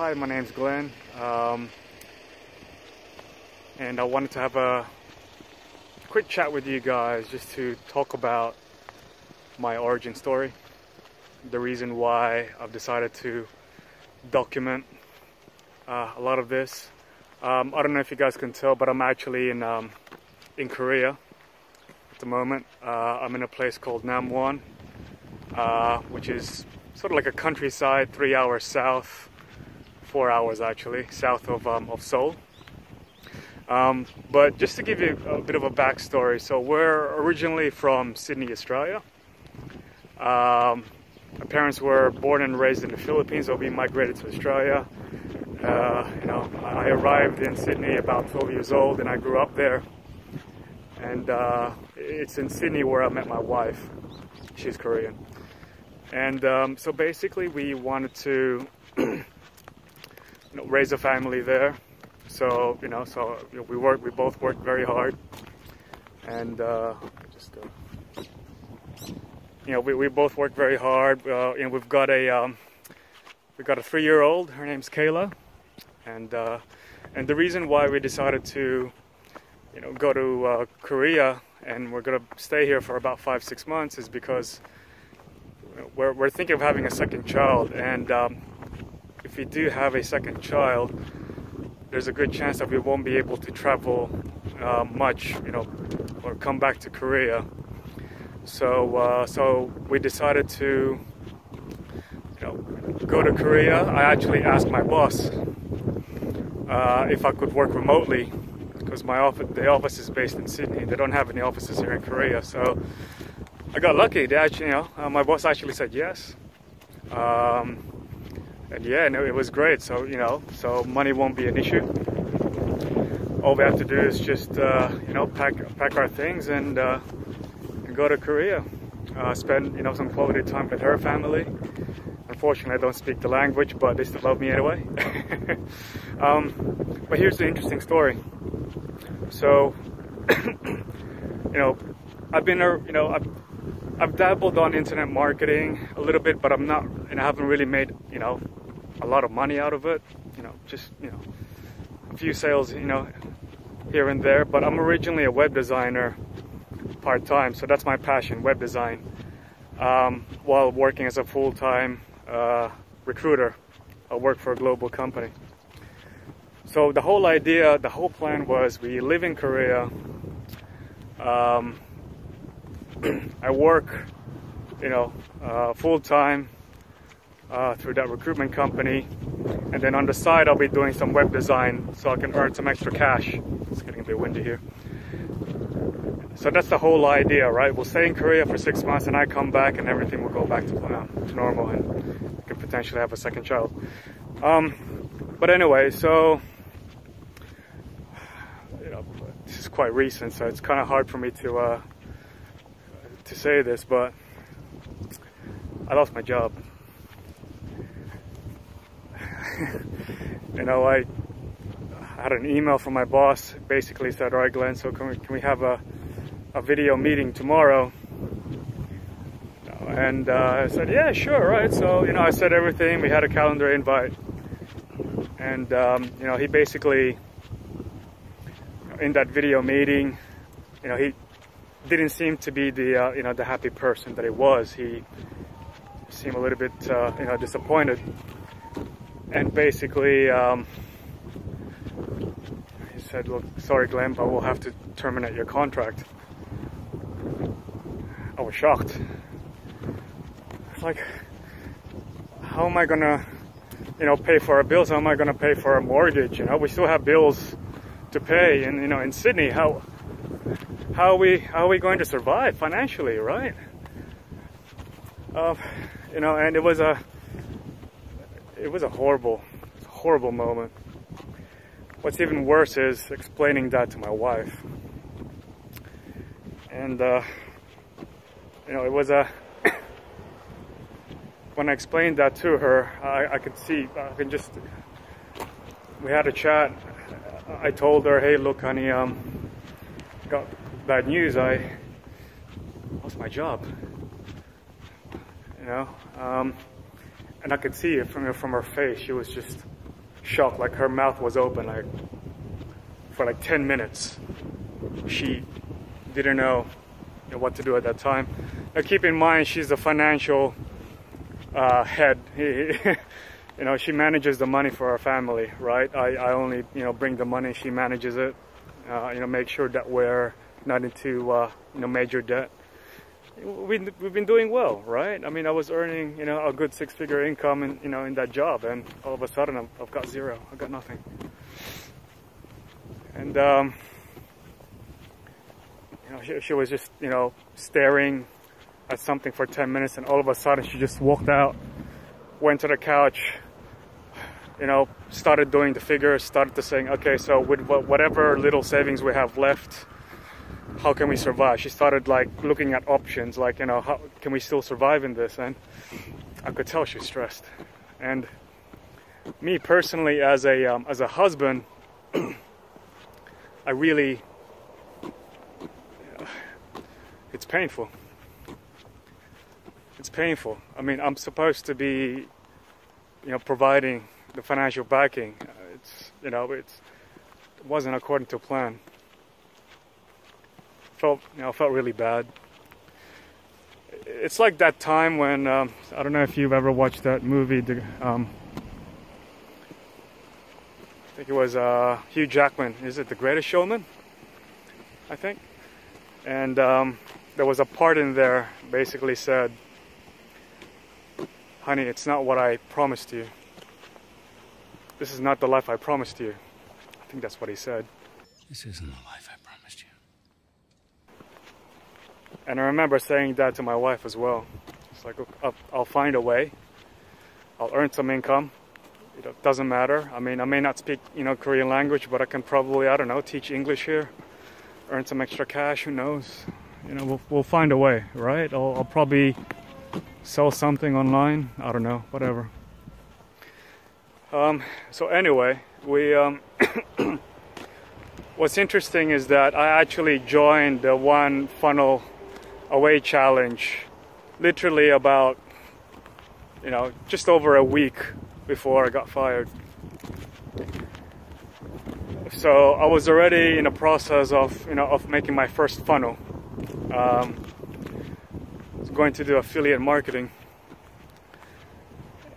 hi, my name's Glenn, um, and I wanted to have a quick chat with you guys just to talk about my origin story, the reason why I've decided to document uh, a lot of this. Um, I don't know if you guys can tell, but I'm actually in um, in Korea at the moment. Uh, I'm in a place called Namwon, uh, which is sort of like a countryside, three hours south four hours actually, south of, um, of Seoul. Um, but just to give you a bit of a backstory, so we're originally from Sydney, Australia. Um, my parents were born and raised in the Philippines, so we migrated to Australia. Uh, you know, I arrived in Sydney about 12 years old, and I grew up there. And uh, it's in Sydney where I met my wife. She's Korean, and um, so basically we wanted to you know, raise a family there. So you know, so you know, we work, we both worked very hard, and uh, just uh, you know, we, we both worked very hard. Uh, you know, we've got a um, we've got a three-year-old. Her name's Kayla, and uh, and the reason why we decided to you know go to uh, Korea and we're gonna stay here for about five six months is because we're we're thinking of having a second child and. Um, if we do have a second child, there's a good chance that we won't be able to travel uh, much, you know, or come back to Korea. So, uh, so we decided to, you know, go to Korea. I actually asked my boss uh, if I could work remotely because my office, the office is based in Sydney. They don't have any offices here in Korea, so I got lucky. They actually, you know, uh, my boss actually said yes. Um, and yeah, no, it was great. So you know, so money won't be an issue. All we have to do is just uh, you know pack pack our things and, uh, and go to Korea. Uh, spend you know some quality time with her family. Unfortunately, I don't speak the language, but they still love me anyway. um, but here's the interesting story. So, you know, I've been, you know, I've, I've dabbled on internet marketing a little bit, but I'm not, and I haven't really made, you know, a lot of money out of it. You know, just you know, a few sales, you know, here and there. But I'm originally a web designer part time, so that's my passion, web design. Um, while working as a full time uh, recruiter, I work for a global company. So the whole idea, the whole plan was we live in Korea. Um, I work, you know, uh, full time uh, through that recruitment company. And then on the side, I'll be doing some web design so I can earn some extra cash. It's getting a bit windy here. So that's the whole idea, right? We'll stay in Korea for six months and I come back and everything will go back to, uh, to normal and I can potentially have a second child. Um, but anyway, so you know, this is quite recent, so it's kind of hard for me to uh, to say this, but I lost my job. you know, I had an email from my boss, basically said, all right, Glenn, so can we, can we have a, a video meeting tomorrow? And uh, I said, yeah, sure, right. So, you know, I said everything. We had a calendar invite. And, um, you know, he basically, in that video meeting, you know, he didn't seem to be the, uh, you know, the happy person that he was. He seemed a little bit, uh, you know, disappointed and basically um, he said, "Look, sorry, Glenn, but we'll have to terminate your contract." I was shocked. It's like, how am I gonna, you know, pay for our bills? How am I gonna pay for our mortgage? You know, we still have bills to pay, and you know, in Sydney, how how are we how are we going to survive financially, right? Uh, you know, and it was a it was a horrible, horrible moment. What's even worse is explaining that to my wife. And, uh, you know, it was a, when I explained that to her, I, I could see, I can just, we had a chat. I told her, hey, look, honey, um, got bad news. I lost my job. You know, um, and I could see it from from her face. She was just shocked, like her mouth was open, like for like 10 minutes. She didn't know, you know what to do at that time. Now keep in mind, she's the financial uh, head. you know, she manages the money for our family, right? I, I only, you know, bring the money, she manages it. Uh, you know, make sure that we're not into, uh, you know, major debt. We, we've been doing well, right? I mean, I was earning, you know, a good six-figure income in, you know, in that job, and all of a sudden I've, I've got zero. I've got nothing. And, um, you know, she, she was just, you know, staring at something for 10 minutes, and all of a sudden she just walked out, went to the couch, you know, started doing the figures, started to saying, okay, so with whatever little savings we have left, how can we survive? She started like looking at options, like, you know, how can we still survive in this? And I could tell she's stressed. And me personally, as a um, as a husband, I really, it's painful. It's painful. I mean, I'm supposed to be, you know, providing the financial backing. It's, you know, it's, it wasn't according to plan. Felt, you know, felt really bad. It's like that time when um, I don't know if you've ever watched that movie. Um, I think it was uh, Hugh Jackman. Is it The Greatest Showman? I think. And um, there was a part in there basically said, "Honey, it's not what I promised you." This is not the life I promised you. I think that's what he said. This isn't the life I promised you. And I remember saying that to my wife as well. It's like, I'll, find a way. I'll earn some income. It doesn't matter. I mean, I may not speak, you know, Korean language, but I can probably, I don't know, teach English here, earn some extra cash. Who knows? You know, we'll, we'll find a way, right? I'll, I'll probably sell something online. I don't know, whatever. Um, so anyway, we. Um, what's interesting is that I actually joined the one funnel away challenge, literally about, you know, just over a week before I got fired. So I was already in the process of, you know, of making my first funnel. Um, going to do affiliate marketing,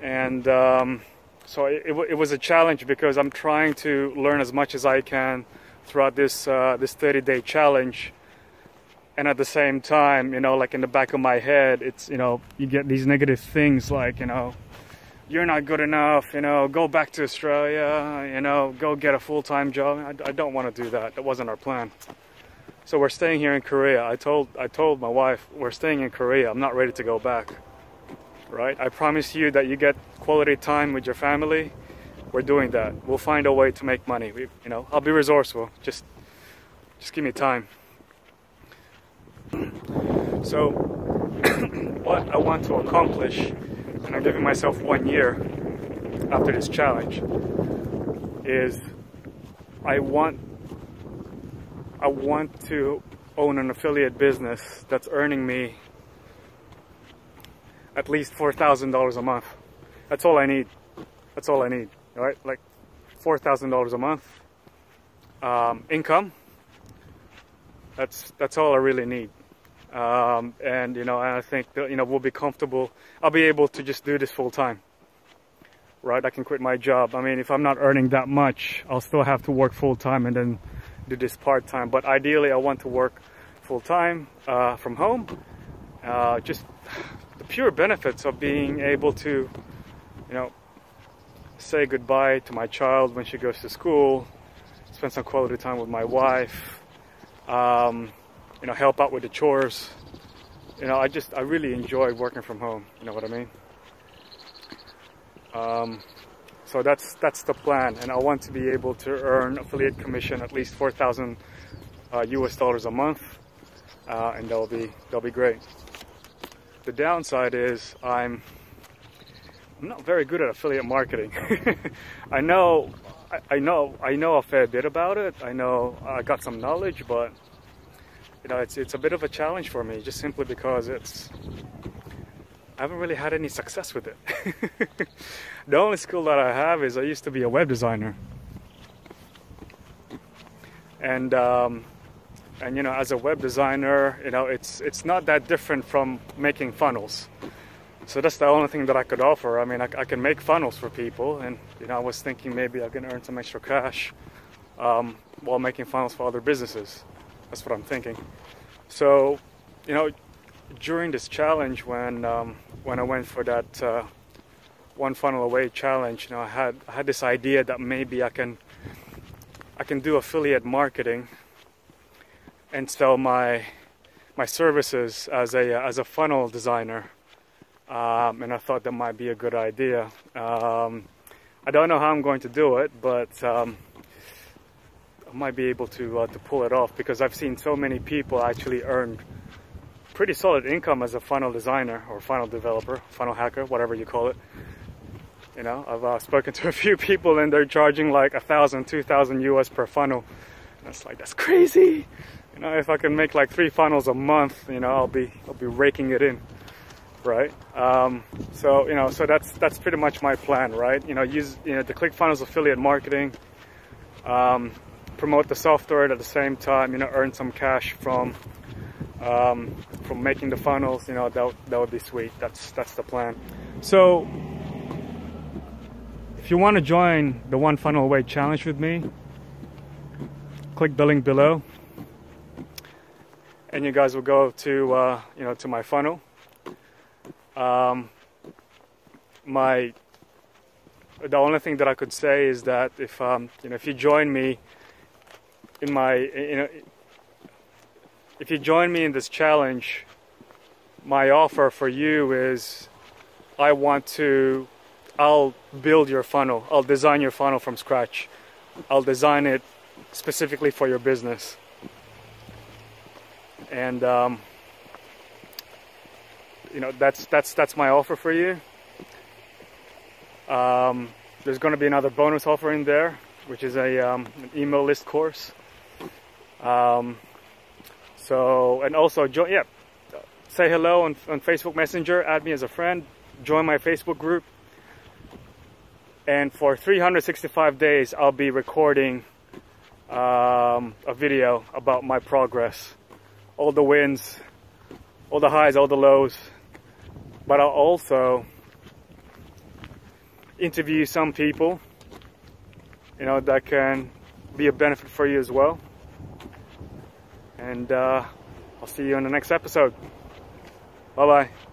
and. Um, so it, it, was a challenge because I'm trying to learn as much as I can throughout this uh, this 30 day challenge and at the same time you know like in the back of my head it's you know you get these negative things like you know you're not good enough you know go back to Australia you know go get a full-time job I, I don't want to do that that wasn't our plan so we're staying here in Korea I told I told my wife we're staying in Korea I'm not ready to go back right? I promise you that you get quality time with your family. We're doing that. We'll find a way to make money. We, you know, I'll be resourceful. Just, just give me time. So, what I want to accomplish, and I'm giving myself one year after this challenge, is I want, I want to own an affiliate business that's earning me at least $4,000 a month. That's all I need. That's all I need, right? Like $4,000 a month um, income. That's that's all I really need. Um, and you know, I think that, you know we'll be comfortable. I'll be able to just do this full time. Right? I can quit my job. I mean, if I'm not earning that much, I'll still have to work full time and then do this part time. But ideally, I want to work full time uh, from home. Uh, just the pure benefits of being able to, you know, say goodbye to my child when she goes to school, spend some quality time with my wife, um, you know, help out with the chores. You know, I just, I really enjoy working from home. You know what I mean? Um, so that's that's the plan, and I want to be able to earn affiliate commission at least four thousand uh, U.S. dollars a month, uh, and that'll be that'll be great. The downside is I'm I'm not very good at affiliate marketing. I know I, I, know I know a fair bit about it. I know I got some knowledge, but you know it's it's a bit of a challenge for me just simply because it's I haven't really had any success with it. the only skill that I have is I used to be a web designer, and um, and you know, as a web designer, you know, it's it's not that different from making funnels. So that's the only thing that I could offer. I mean, I, I can make funnels for people, and you know, I was thinking maybe I can earn some extra cash um, while making funnels for other businesses. That's what I'm thinking. So, you know, during this challenge, when um, when I went for that uh, one funnel away challenge, you know, I had I had this idea that maybe I can I can do affiliate marketing and sell my my services as a as a funnel designer. Um, and I thought that might be a good idea. Um, I don't know how I'm going to do it, but um, might be able to uh, to pull it off because I've seen so many people actually earn pretty solid income as a funnel designer or funnel developer, funnel hacker, whatever you call it. You know, I've uh, spoken to a few people and they're charging like a thousand, two thousand US per funnel. And it's like that's crazy. You know, if I can make like three funnels a month, you know, I'll be I'll be raking it in, right? Um, so you know, so that's that's pretty much my plan, right? You know, use you know the ClickFunnels affiliate marketing, um, promote the software at the same time, you know, earn some cash from um, from making the funnels. You know, that that would be sweet. That's that's the plan. So if you want to join the One Funnel Away challenge with me, click the link below, and you guys will go to uh, you know to my funnel. Um, my the only thing that I could say is that if um, you know if you join me in my you know if you join me in this challenge, my offer for you is I want to I'll build your funnel. I'll design your funnel from scratch. I'll design it specifically for your business. And um, you know that's that's that's my offer for you. Um, there's going to be another bonus offer in there, which is a um, an email list course. Um, so and also join yeah, say hello on, on Facebook Messenger. Add me as a friend. Join my Facebook group and for 365 days I'll be recording um, a video about my progress all the wins all the highs all the lows but I'll also interview some people you know that can be a benefit for you as well and uh, I'll see you in the next episode. Bye bye